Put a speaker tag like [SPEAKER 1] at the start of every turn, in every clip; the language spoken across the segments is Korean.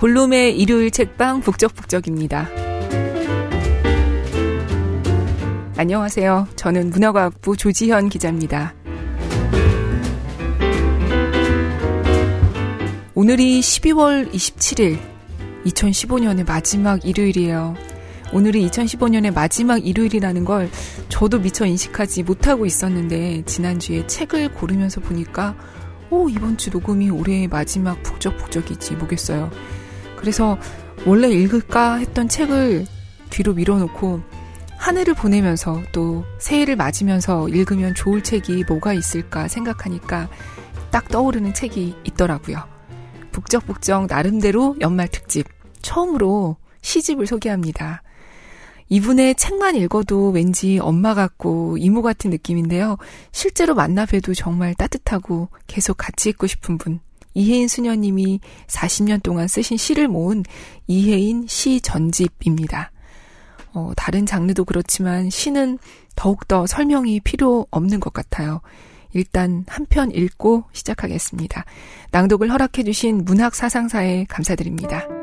[SPEAKER 1] 골룸의 일요일 책방 북적북적입니다. 안녕하세요. 저는 문화과학부 조지현 기자입니다. 오늘이 12월 27일, 2015년의 마지막 일요일이에요. 오늘이 2015년의 마지막 일요일이라는 걸 저도 미처 인식하지 못하고 있었는데, 지난주에 책을 고르면서 보니까, 오, 이번 주 녹음이 올해의 마지막 북적북적이지 뭐겠어요. 그래서 원래 읽을까 했던 책을 뒤로 밀어놓고, 한 해를 보내면서 또 새해를 맞으면서 읽으면 좋을 책이 뭐가 있을까 생각하니까 딱 떠오르는 책이 있더라고요. 북적북적 나름대로 연말 특집 처음으로 시집을 소개합니다. 이분의 책만 읽어도 왠지 엄마 같고 이모 같은 느낌인데요. 실제로 만나 뵈도 정말 따뜻하고 계속 같이 있고 싶은 분. 이혜인 수녀님이 40년 동안 쓰신 시를 모은 이혜인 시 전집입니다. 어, 다른 장르도 그렇지만 시는 더욱더 설명이 필요 없는 것 같아요. 일단 한 편 읽고 시작하겠습니다. 낭독을 허락해주신 문학사상사에 감사드립니다.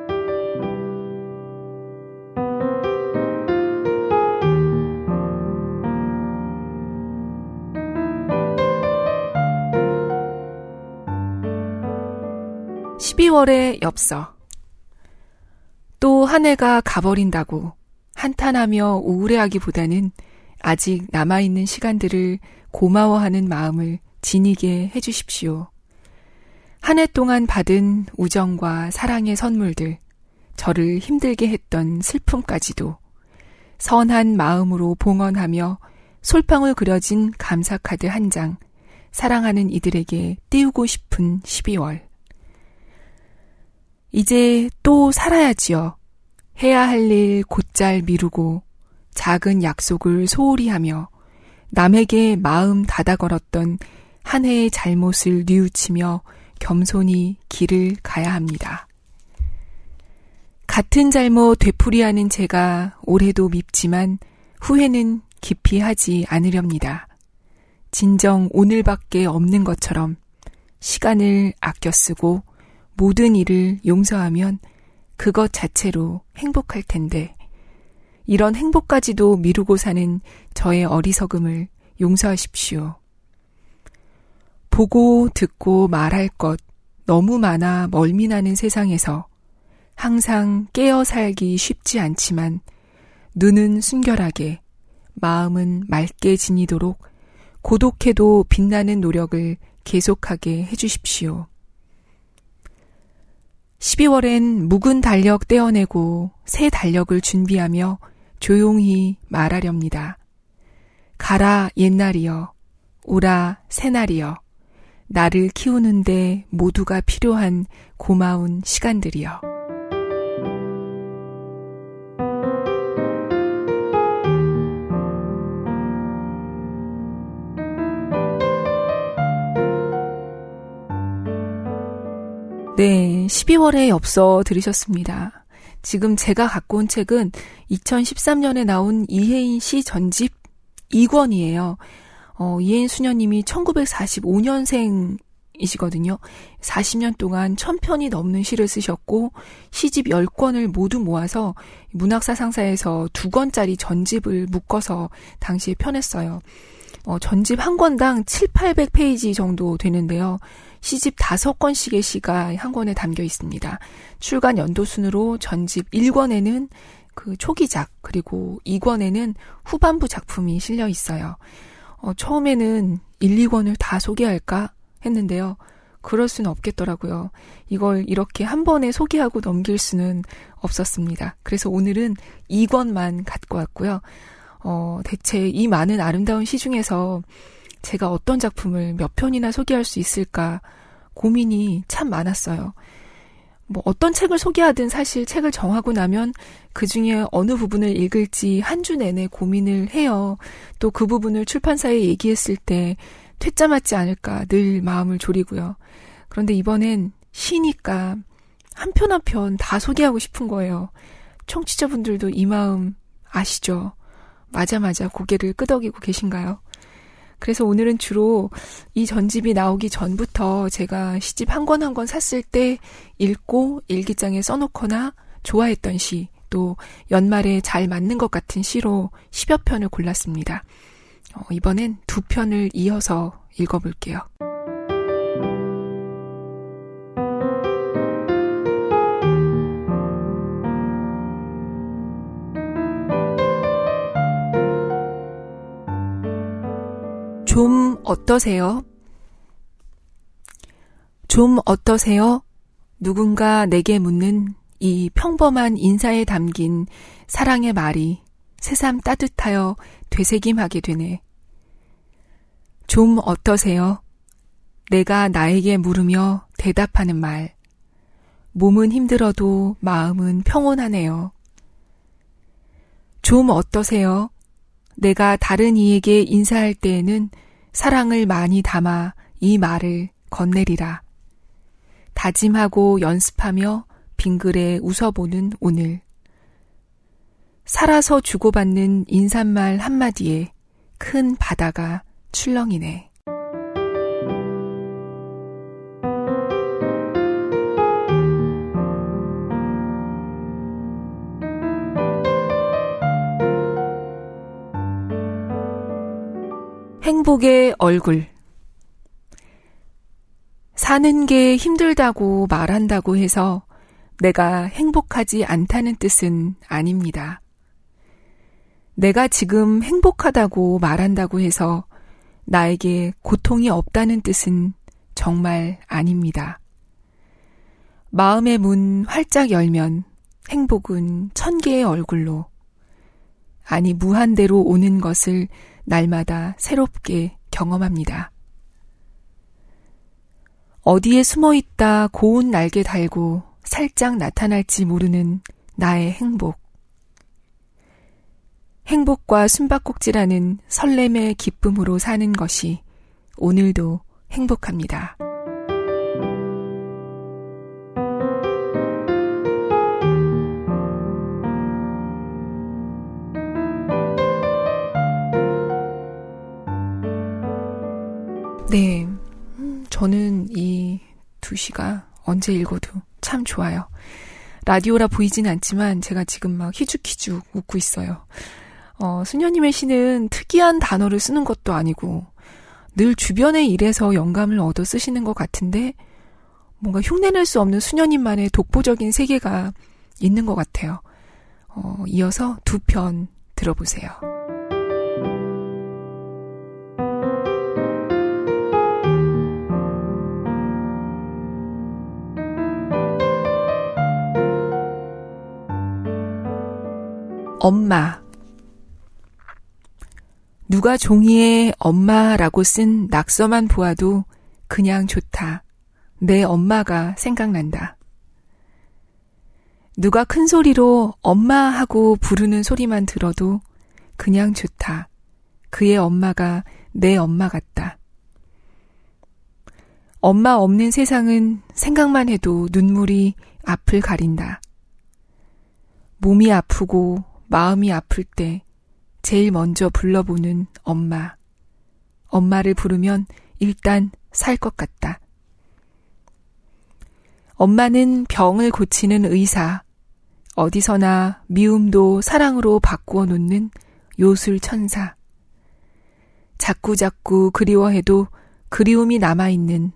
[SPEAKER 1] (12월의) 엽서 또 한 해가 가버린다고 한탄하며 우울해하기보다는 아직 남아있는 시간들을 고마워하는 마음을 지니게 해주십시오. 한 해 동안 받은 우정과 사랑의 선물들, 저를 힘들게 했던 슬픔까지도 선한 마음으로 봉헌하며 솔방울 그려진 감사카드 한 장, 사랑하는 이들에게 띄우고 싶은 12월. 이제 또 살아야지요. 해야 할 일 곧잘 미루고 작은 약속을 소홀히 하며 남에게 마음 닫아 걸었던 한 해의 잘못을 뉘우치며 겸손히 길을 가야 합니다. 같은 잘못 되풀이하는 제가 올해도 밉지만 후회는 깊이 하지 않으렵니다. 진정 오늘밖에 없는 것처럼 시간을 아껴 쓰고 모든 일을 용서하면 그것 자체로 행복할 텐데 이런 행복까지도 미루고 사는 저의 어리석음을 용서하십시오. 보고 듣고 말할 것 너무 많아 멀미나는 세상에서 항상 깨어 살기 쉽지 않지만 눈은 순결하게 마음은 맑게 지니도록 고독해도 빛나는 노력을 계속하게 해주십시오. 12월엔 묵은 달력 떼어내고 새 달력을 준비하며 조용히 말하렵니다. 가라 옛날이여, 오라 새날이여, 나를 키우는데 모두가 필요한 고마운 시간들이여. 네, 12월에 엽서 들으셨습니다. 지금 제가 갖고 온 책은 2013년에 나온 이혜인 씨 전집 2권이에요. 어, 이혜인 수녀님이 1945년생이시거든요. 40년 동안 1000편이 넘는 시를 쓰셨고 시집 10권을 모두 모아서 문학사상사에서 2권짜리 전집을 묶어서 당시에 펴냈어요. 어, 전집 한 권당 7, 800페이지 정도 되는데요. 시집 다섯 권씩의 시가 한 권에 담겨 있습니다. 출간 연도 순으로 전집 1권에는 그 초기작, 그리고 2권에는 후반부 작품이 실려 있어요. 어, 처음에는 1, 2권을 다 소개할까 했는데요. 그럴 수는 없겠더라고요. 이걸 이렇게 한 번에 소개하고 넘길 수는 없었습니다. 그래서 오늘은 2권만 갖고 왔고요. 어, 대체 이 많은 아름다운 시 중에서 제가 어떤 작품을 몇 편이나 소개할 수 있을까 고민이 참 많았어요. 뭐 어떤 책을 소개하든 사실 책을 정하고 나면 그 중에 어느 부분을 읽을지 한 주 내내 고민을 해요. 또 그 부분을 출판사에 얘기했을 때 퇴짜 맞지 않을까 늘 마음을 졸이고요. 그런데 이번엔 시니까 한 편 한 편 다 소개하고 싶은 거예요. 청취자분들도 이 마음 아시죠? 맞아 맞아 고개를 끄덕이고 계신가요? 그래서 오늘은 주로 이 전집이 나오기 전부터 제가 시집 한 권 한 권 샀을 때 읽고 일기장에 써놓거나 좋아했던 시, 또 연말에 잘 맞는 것 같은 시로 10여 편을 골랐습니다. 어, 이번엔 두 편을 이어서 읽어볼게요. 어떠세요? 좀 어떠세요? 누군가 내게 묻는 이 평범한 인사에 담긴 사랑의 말이 새삼 따뜻하여 되새김하게 되네. 좀 어떠세요? 내가 나에게 물으며 대답하는 말. 몸은 힘들어도 마음은 평온하네요. 좀 어떠세요? 내가 다른 이에게 인사할 때에는 사랑을 많이 담아 이 말을 건네리라. 다짐하고 연습하며 빙글에 웃어보는 오늘. 살아서 주고받는 인사말 한마디에 큰 바다가 출렁이네. 행복의 얼굴. 사는 게 힘들다고 말한다고 해서 내가 행복하지 않다는 뜻은 아닙니다. 내가 지금 행복하다고 말한다고 해서 나에게 고통이 없다는 뜻은 정말 아닙니다. 마음의 문 활짝 열면 행복은 천 개의 얼굴로, 아니 무한대로 오는 것을 날마다 새롭게 경험합니다. 어디에 숨어 있다 고운 날개 달고 살짝 나타날지 모르는 나의 행복. 행복과 숨바꼭질하는 설렘의 기쁨으로 사는 것이 오늘도 행복합니다. 네. 음, 저는 이 두 시가 언제 읽어도 참 좋아요. 라디오라 보이진 않지만 제가 지금 막 희죽희죽 웃고 있어요. 어, 수녀님의 시는 특이한 단어를 쓰는 것도 아니고 늘 주변의 일에서 영감을 얻어 쓰시는 것 같은데 뭔가 흉내낼 수 없는 수녀님만의 독보적인 세계가 있는 것 같아요. 어, 이어서 두 편 들어보세요. 엄마. 누가 종이에 엄마라고 쓴 낙서만 보아도 그냥 좋다. 내 엄마가 생각난다. 누가 큰 소리로 엄마 하고 부르는 소리만 들어도 그냥 좋다. 그의 엄마가 내 엄마 같다. 엄마 없는 세상은 생각만 해도 눈물이 앞을 가린다. 몸이 아프고 마음이 아플 때 제일 먼저 불러보는 엄마. 엄마를 부르면 일단 살 것 같다. 엄마는 병을 고치는 의사. 어디서나 미움도 사랑으로 바꾸어 놓는 요술 천사. 자꾸자꾸 그리워해도 그리움이 남아있는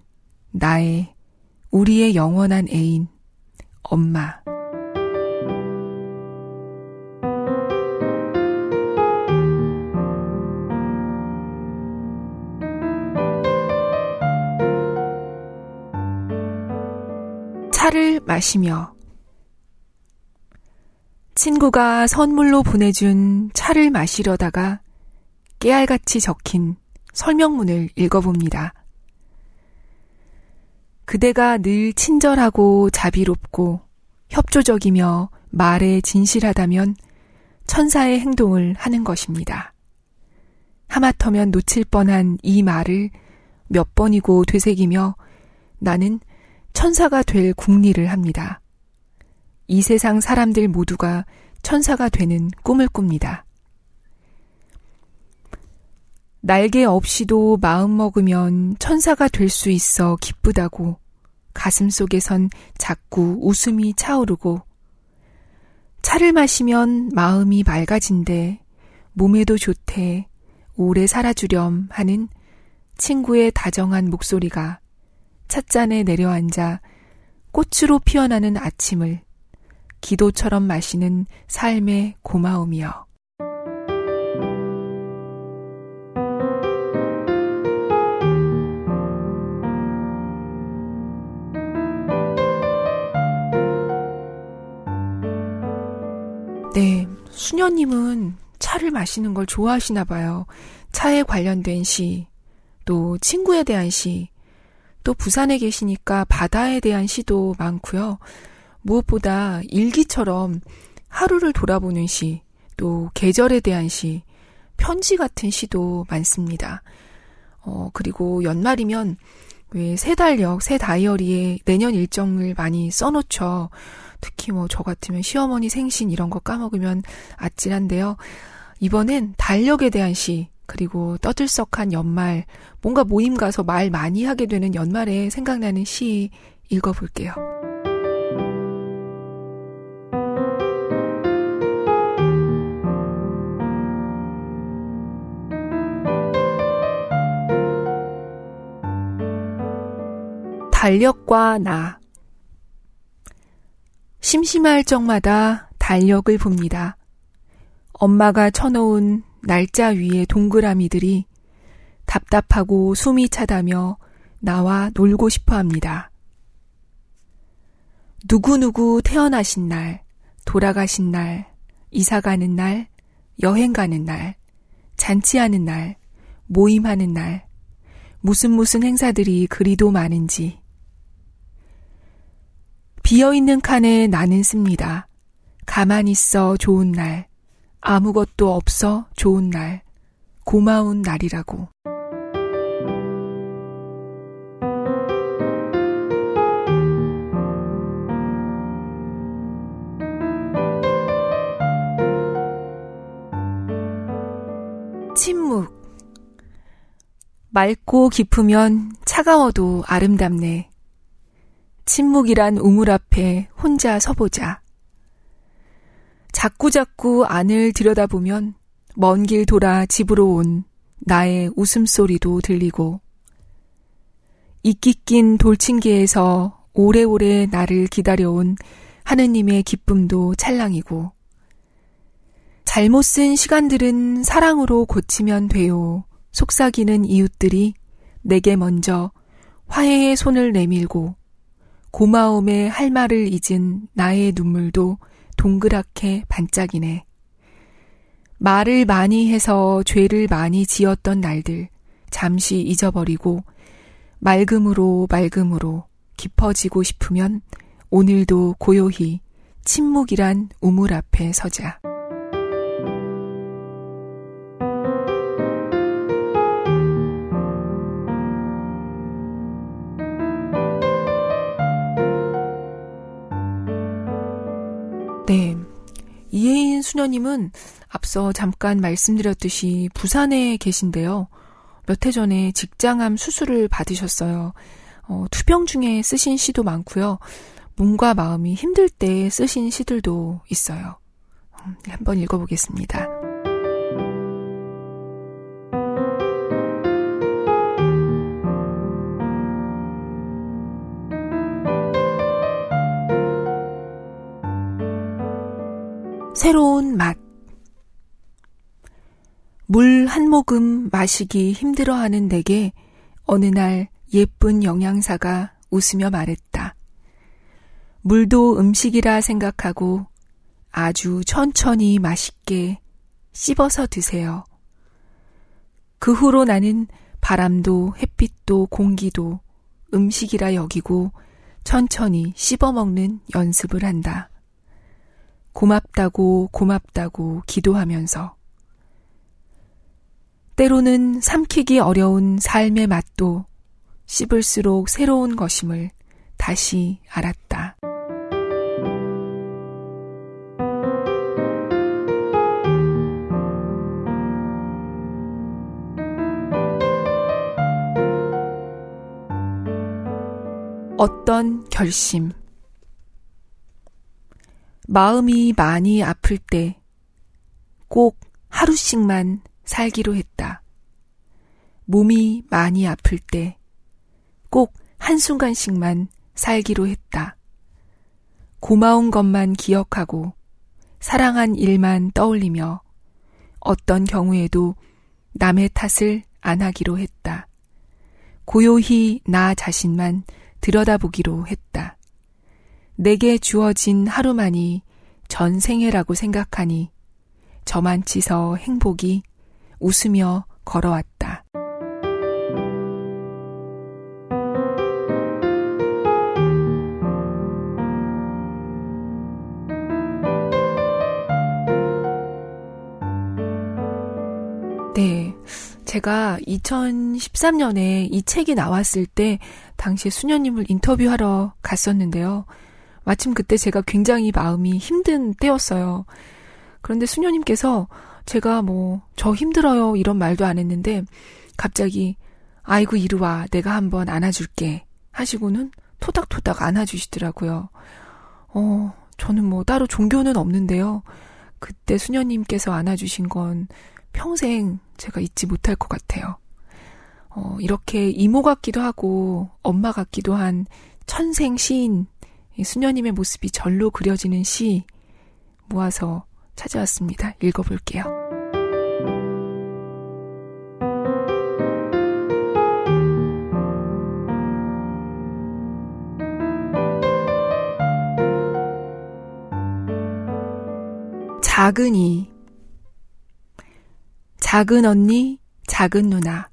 [SPEAKER 1] 나의, 우리의 영원한 애인, 엄마. 마시며 친구가 선물로 보내준 차를 마시려다가 깨알같이 적힌 설명문을 읽어봅니다. 그대가 늘 친절하고 자비롭고 협조적이며 말에 진실하다면 천사의 행동을 하는 것입니다. 하마터면 놓칠 뻔한 이 말을 몇 번이고 되새기며 나는 천사가 될 국리를 합니다. 이 세상 사람들 모두가 천사가 되는 꿈을 꿉니다. 날개 없이도 마음 먹으면 천사가 될 수 있어 기쁘다고 가슴 속에선 자꾸 웃음이 차오르고 차를 마시면 마음이 맑아진대 몸에도 좋대 오래 살아주렴 하는 친구의 다정한 목소리가 찻잔에 내려앉아 꽃으로 피어나는 아침을 기도처럼 마시는 삶의 고마움이여. 네, 수녀님은 차를 마시는 걸 좋아하시나 봐요. 차에 관련된 시, 또 친구에 대한 시, 또 부산에 계시니까 바다에 대한 시도 많고요. 무엇보다 일기처럼 하루를 돌아보는 시, 또 계절에 대한 시, 편지 같은 시도 많습니다. 어, 그리고 연말이면 왜 새 달력, 새 다이어리에 내년 일정을 많이 써놓죠. 특히 뭐 저 같으면 시어머니 생신 이런 거 까먹으면 아찔한데요. 이번엔 달력에 대한 시, 그리고 떠들썩한 연말, 뭔가 모임 가서 말 많이 하게 되는 연말에 생각나는 시 읽어볼게요. 달력과 나. 심심할 적마다 달력을 봅니다. 엄마가 쳐놓은 날짜 위의 동그라미들이 답답하고 숨이 차다며 나와 놀고 싶어 합니다. 누구누구 태어나신 날, 돌아가신 날, 이사 가는 날, 여행 가는 날, 잔치하는 날, 모임하는 날, 무슨 무슨 행사들이 그리도 많은지. 비어있는 칸에 나는 씁니다. 가만히 있어 좋은 날, 아무것도 없어 좋은 날, 고마운 날이라고. 침묵. 맑고 깊으면 차가워도 아름답네. 침묵이란 우물 앞에 혼자 서보자. 자꾸자꾸 안을 들여다보면 먼 길 돌아 집으로 온 나의 웃음소리도 들리고 이끼 낀 돌층계에서 오래오래 나를 기다려온 하느님의 기쁨도 찰랑이고 잘못 쓴 시간들은 사랑으로 고치면 돼요. 속삭이는 이웃들이 내게 먼저 화해의 손을 내밀고 고마움의 할 말을 잊은 나의 눈물도 동그랗게 반짝이네. 말을 많이 해서 죄를 많이 지었던 날들 잠시 잊어버리고 맑음으로 맑음으로 깊어지고 싶으면 오늘도 고요히 침묵이란 우물 앞에 서자. 네. 이혜인 수녀님은 앞서 잠깐 말씀드렸듯이 부산에 계신데요. 몇 해 전에 직장암 수술을 받으셨어요. 어, 투병 중에 쓰신 시도 많고요. 몸과 마음이 힘들 때 쓰신 시들도 있어요. 음, 한번 읽어보겠습니다. 새로운 맛. 물 한 모금 마시기 힘들어하는 내게 어느 날 예쁜 영양사가 웃으며 말했다. 물도 음식이라 생각하고 아주 천천히 맛있게 씹어서 드세요. 그 후로 나는 바람도 햇빛도 공기도 음식이라 여기고 천천히 씹어 먹는 연습을 한다. 고맙다고 고맙다고 기도하면서 때로는 삼키기 어려운 삶의 맛도 씹을수록 새로운 것임을 다시 알았다. 어떤 결심 마음이 많이 아플 때 꼭 하루씩만 살기로 했다. 몸이 많이 아플 때 꼭 한순간씩만 살기로 했다. 고마운 것만 기억하고 사랑한 일만 떠올리며 어떤 경우에도 남의 탓을 안 하기로 했다. 고요히 나 자신만 들여다보기로 했다. 내게 주어진 하루만이 전생애라고 생각하니 저만치서 행복이 웃으며 걸어왔다. 네. 제가 2013년에 이 책이 나왔을 때 당시에 수녀님을 인터뷰하러 갔었는데요. 마침 그때 제가 굉장히 마음이 힘든 때였어요. 그런데 수녀님께서 제가 뭐, 저 힘들어요. 이런 말도 안 했는데, 갑자기, 아이고, 이리 와. 내가 한번 안아줄게. 하시고는 토닥토닥 안아주시더라고요. 어, 저는 뭐 따로 종교는 없는데요. 그때 수녀님께서 안아주신 건 평생 제가 잊지 못할 것 같아요. 어, 이렇게 이모 같기도 하고 엄마 같기도 한 천생 시인 수녀님의 모습이 절로 그려지는 시 모아서 찾아왔습니다. 읽어볼게요. 작은 이 작은 언니, 작은 누나,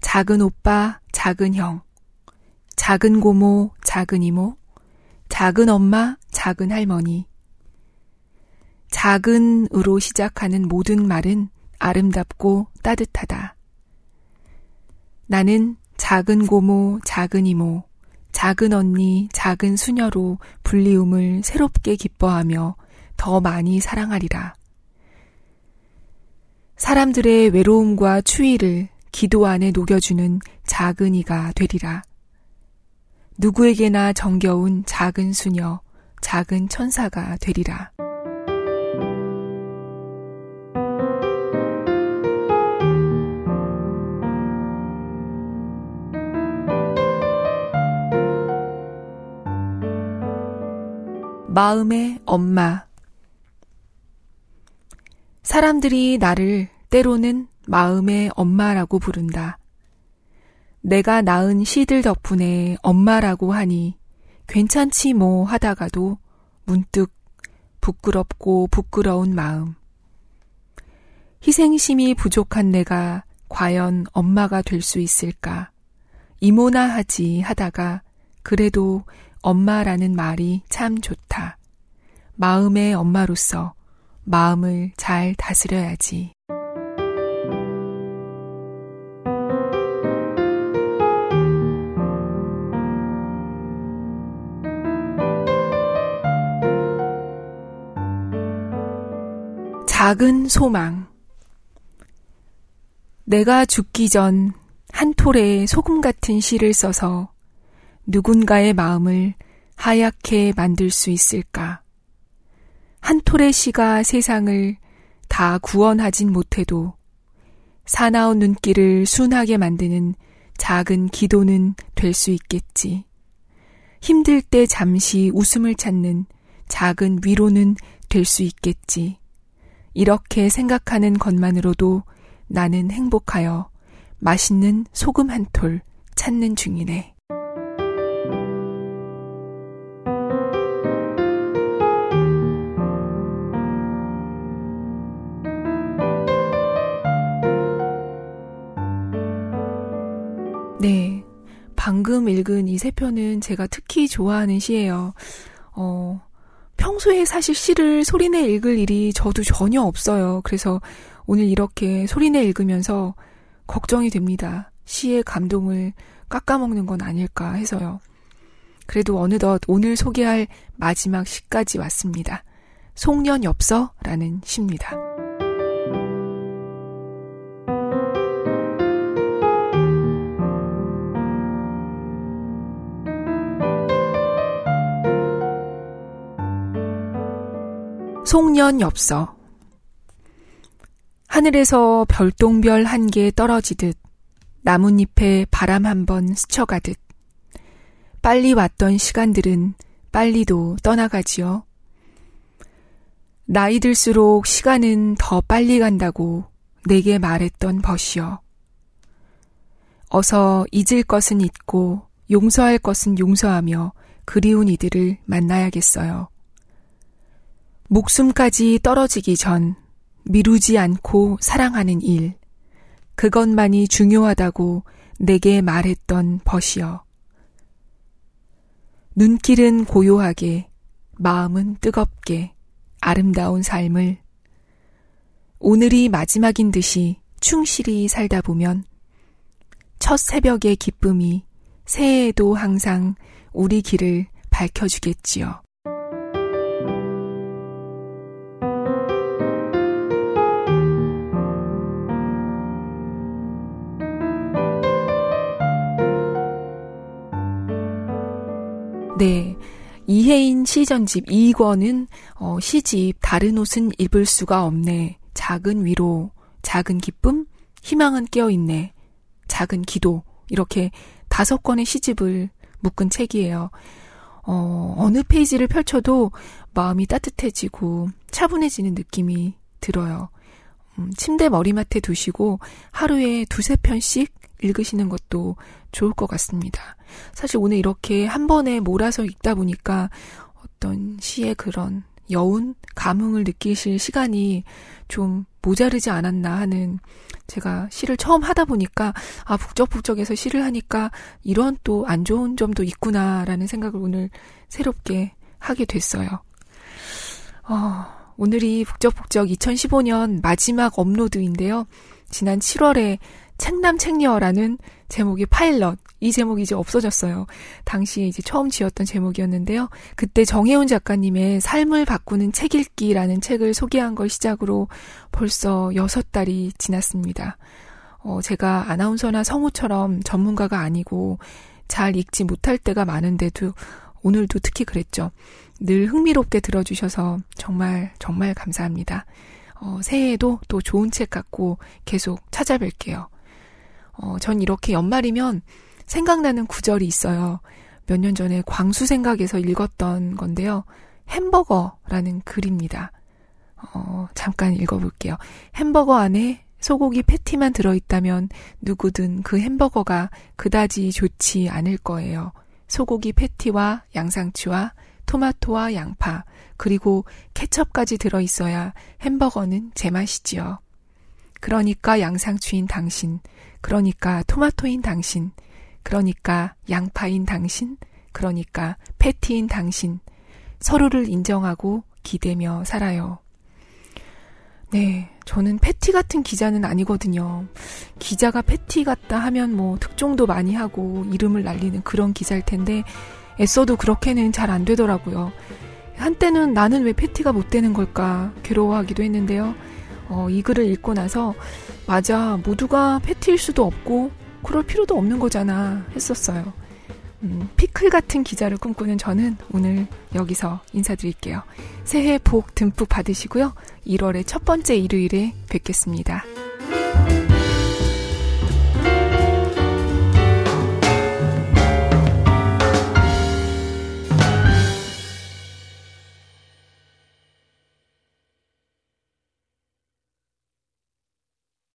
[SPEAKER 1] 작은 오빠, 작은 형, 작은 고모, 작은 이모, 작은 엄마, 작은 할머니. 작은으로 시작하는 모든 말은 아름답고 따뜻하다. 나는 작은 고모, 작은 이모, 작은 언니, 작은 수녀로 불리움을 새롭게 기뻐하며 더 많이 사랑하리라. 사람들의 외로움과 추위를 기도 안에 녹여주는 작은 이가 되리라. 누구에게나 정겨운 작은 수녀, 작은 천사가 되리라. 마음의 엄마 사람들이 나를 때로는 마음의 엄마라고 부른다. 내가 낳은 시들 덕분에 엄마라고 하니 괜찮지 뭐 하다가도 문득 부끄럽고 부끄러운 마음. 희생심이 부족한 내가 과연 엄마가 될 수 있을까? 이모나 하지 하다가 그래도 엄마라는 말이 참 좋다. 마음의 엄마로서 마음을 잘 다스려야지. 작은 소망. 내가 죽기 전 한 톨의 소금 같은 시를 써서 누군가의 마음을 하얗게 만들 수 있을까? 한 톨의 시가 세상을 다 구원하진 못해도 사나운 눈길을 순하게 만드는 작은 기도는 될 수 있겠지. 힘들 때 잠시 웃음을 찾는 작은 위로는 될 수 있겠지. 이렇게 생각하는 것만으로도 나는 행복하여 맛있는 소금 한 톨 찾는 중이네. 네. 방금 읽은 이 세 편은 제가 특히 좋아하는 시예요. 어, 평소에 사실 시를 소리내 읽을 일이 저도 전혀 없어요. 그래서 오늘 이렇게 소리내 읽으면서 걱정이 됩니다. 시의 감동을 깎아먹는 건 아닐까 해서요. 그래도 어느덧 오늘 소개할 마지막 시까지 왔습니다. 송년엽서라는 시입니다. 송년 엽서 하늘에서 별똥별 한 개 떨어지듯 나뭇잎에 바람 한 번 스쳐가듯 빨리 왔던 시간들은 빨리도 떠나가지요. 나이 들수록 시간은 더 빨리 간다고 내게 말했던 벗이여. 어서 잊을 것은 잊고 용서할 것은 용서하며 그리운 이들을 만나야겠어요. 목숨까지 떨어지기 전 미루지 않고 사랑하는 일. 그것만이 중요하다고 내게 말했던 벗이여. 눈길은 고요하게, 마음은 뜨겁게, 아름다운 삶을 오늘이 마지막인 듯이 충실히 살다 보면 첫 새벽의 기쁨이 새해에도 항상 우리 길을 밝혀주겠지요. 네. 이혜인 시전집 2권은 어, 시집 다른 옷은 입을 수가 없네. 작은 위로, 작은 기쁨, 희망은 깨어있네. 작은 기도. 이렇게 다섯 권의 시집을 묶은 책이에요. 어, 어느 페이지를 펼쳐도 마음이 따뜻해지고 차분해지는 느낌이 들어요. 음, 침대 머리맡에 두시고 하루에 두세 편씩 읽으시는 것도 좋을 것 같습니다. 사실 오늘 이렇게 한 번에 몰아서 읽다 보니까 어떤 시의 그런 여운, 감흥을 느끼실 시간이 좀 모자르지 않았나 하는 제가 시를 처음 하다 보니까 아 북적북적해서 시를 하니까 이런 또 안 좋은 점도 있구나라는 생각을 오늘 새롭게 하게 됐어요. 어, 오늘이 북적북적 2015년 마지막 업로드인데요. 지난 7월에 책남 책녀라는 제목의 파일럿. 이 제목이 이제 없어졌어요. 당시에 이제 처음 지었던 제목이었는데요. 그때 정혜훈 작가님의 삶을 바꾸는 책 읽기라는 책을 소개한 걸 시작으로 벌써 여섯 달이 지났습니다. 어, 제가 아나운서나 성우처럼 전문가가 아니고 잘 읽지 못할 때가 많은데도 오늘도 특히 그랬죠. 늘 흥미롭게 들어주셔서 정말 정말 감사합니다. 어, 새해에도 또 좋은 책 갖고 계속 찾아뵐게요. 어, 전 이렇게 연말이면 생각나는 구절이 있어요. 몇 년 전에 광수 생각에서 읽었던 건데요. 햄버거라는 글입니다. 어, 잠깐 읽어볼게요. 햄버거 안에 소고기 패티만 들어있다면 누구든 그 햄버거가 그다지 좋지 않을 거예요. 소고기 패티와 양상추와 토마토와 양파, 그리고 케첩까지 들어있어야 햄버거는 제맛이지요. 그러니까 양상추인 당신, 그러니까 토마토인 당신, 그러니까 양파인 당신, 그러니까 패티인 당신, 서로를 인정하고 기대며 살아요. 네, 저는 패티 같은 기자는 아니거든요. 기자가 패티 같다 하면 뭐 특종도 많이 하고 이름을 날리는 그런 기자일 텐데 애써도 그렇게는 잘 안 되더라고요. 한때는 나는 왜 패티가 못 되는 걸까 괴로워하기도 했는데요. 어, 이 글을 읽고 나서 맞아 모두가 패티일 수도 없고 그럴 필요도 없는 거잖아 했었어요. 음, 피클 같은 기자를 꿈꾸는 저는 오늘 여기서 인사드릴게요. 새해 복 듬뿍 받으시고요. 1월의 첫 번째 일요일에 뵙겠습니다.